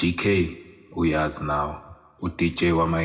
GK we uyazi now uDJ wama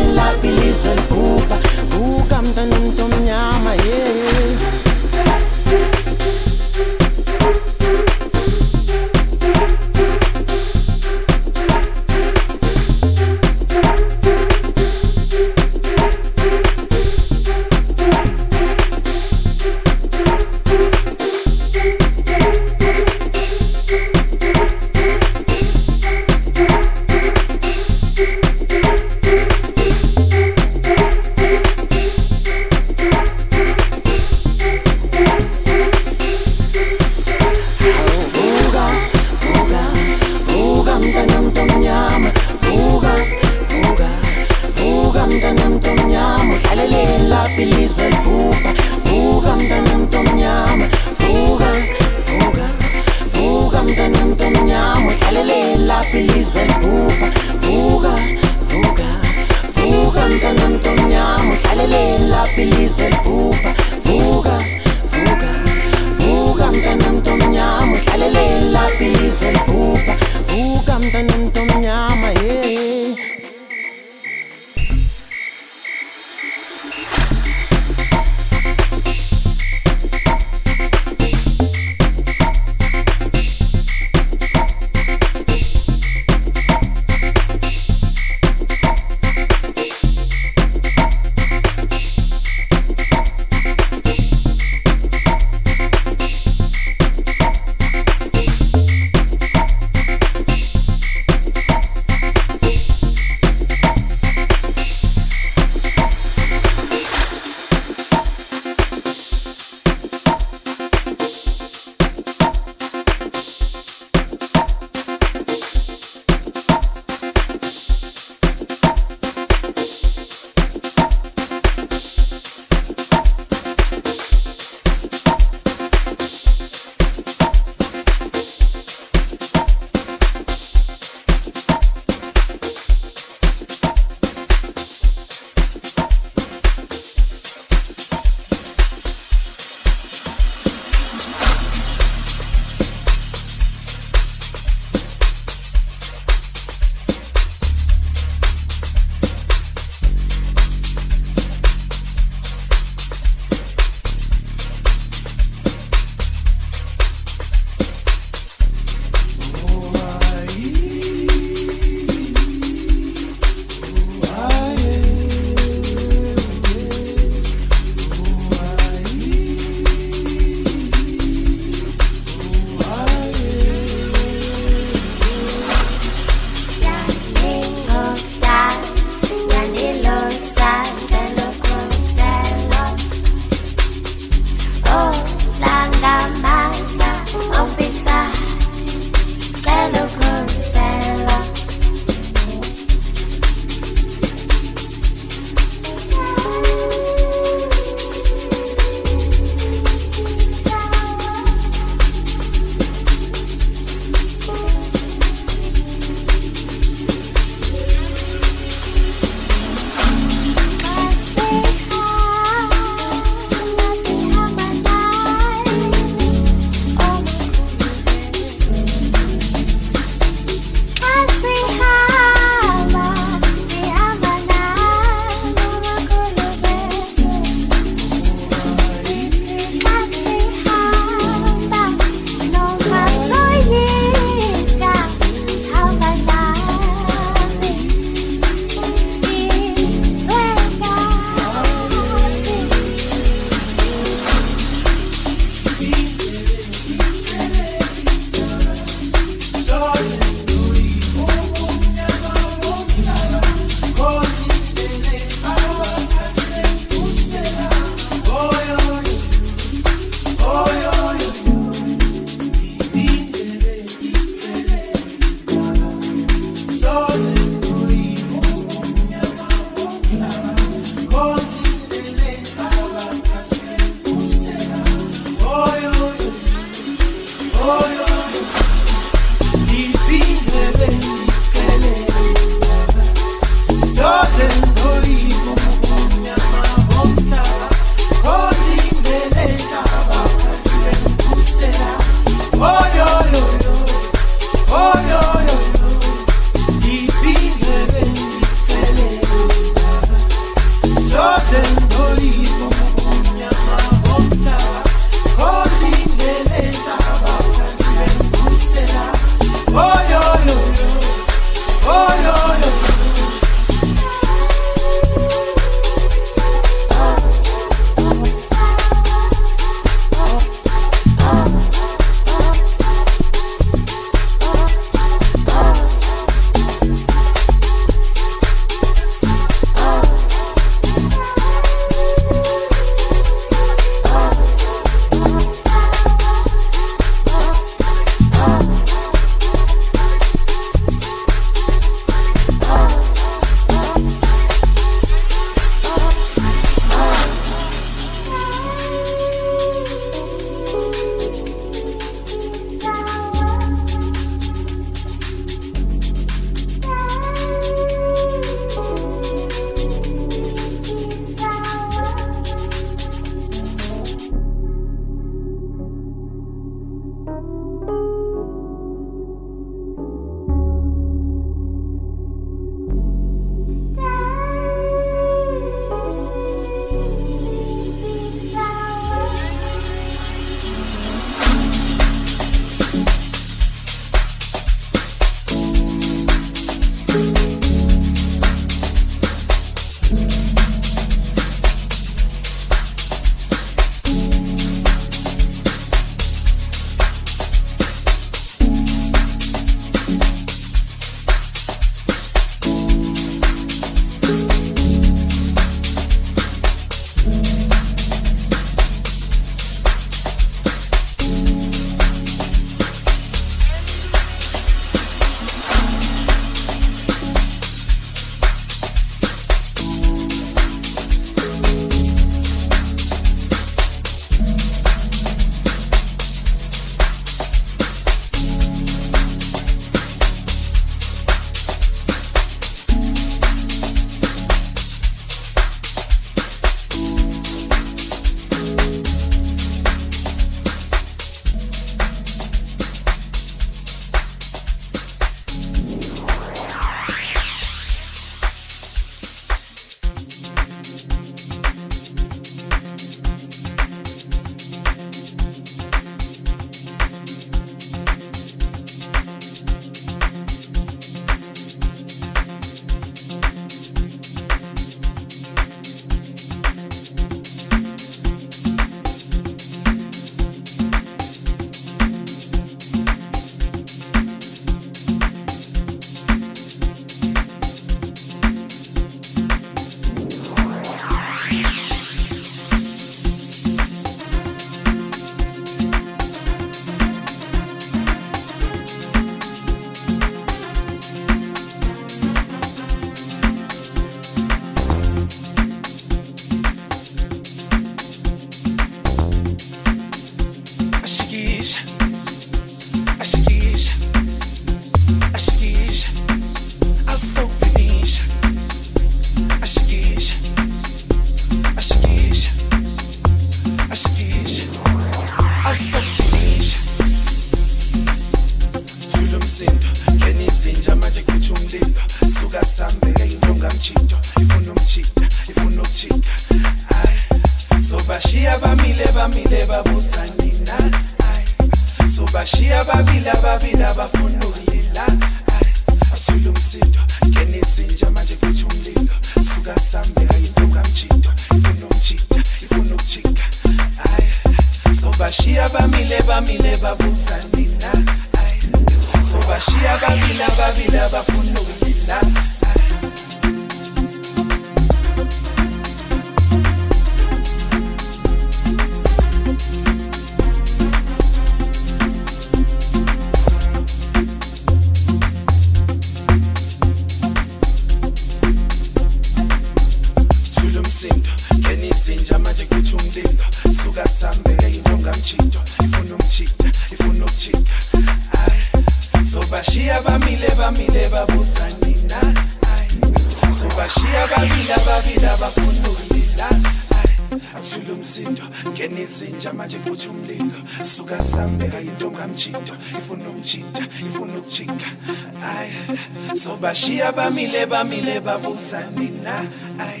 babamile babuzanila ay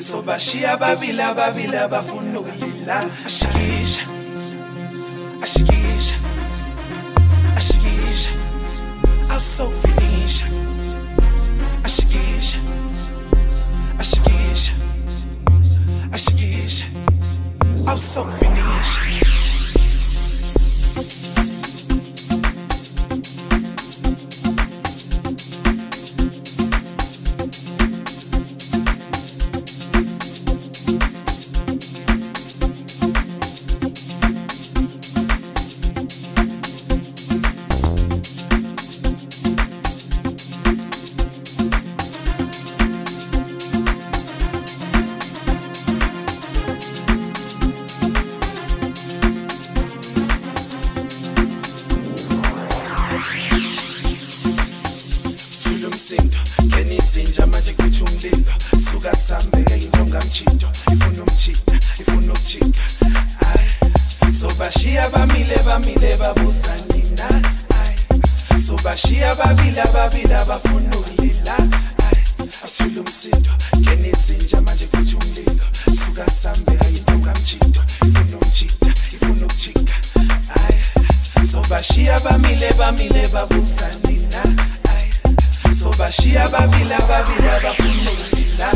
so bashiya babila babila bafuna umlilo suka sambeke into ngamtshintsho ifuna umtshintsha ifuna ukujika ayi sobashiya bamile bamile babuza nina ayi sobashiya babila babila bafuna ulila ayi akuthule umsindo ngenizinja manje kuthi umlilo. Suka sambeka into ngamtshintsho ifuna umtshintsha ifuna ukujika ayi sobashiya bamile bamile babuza nina so bashia babila babila bafunobila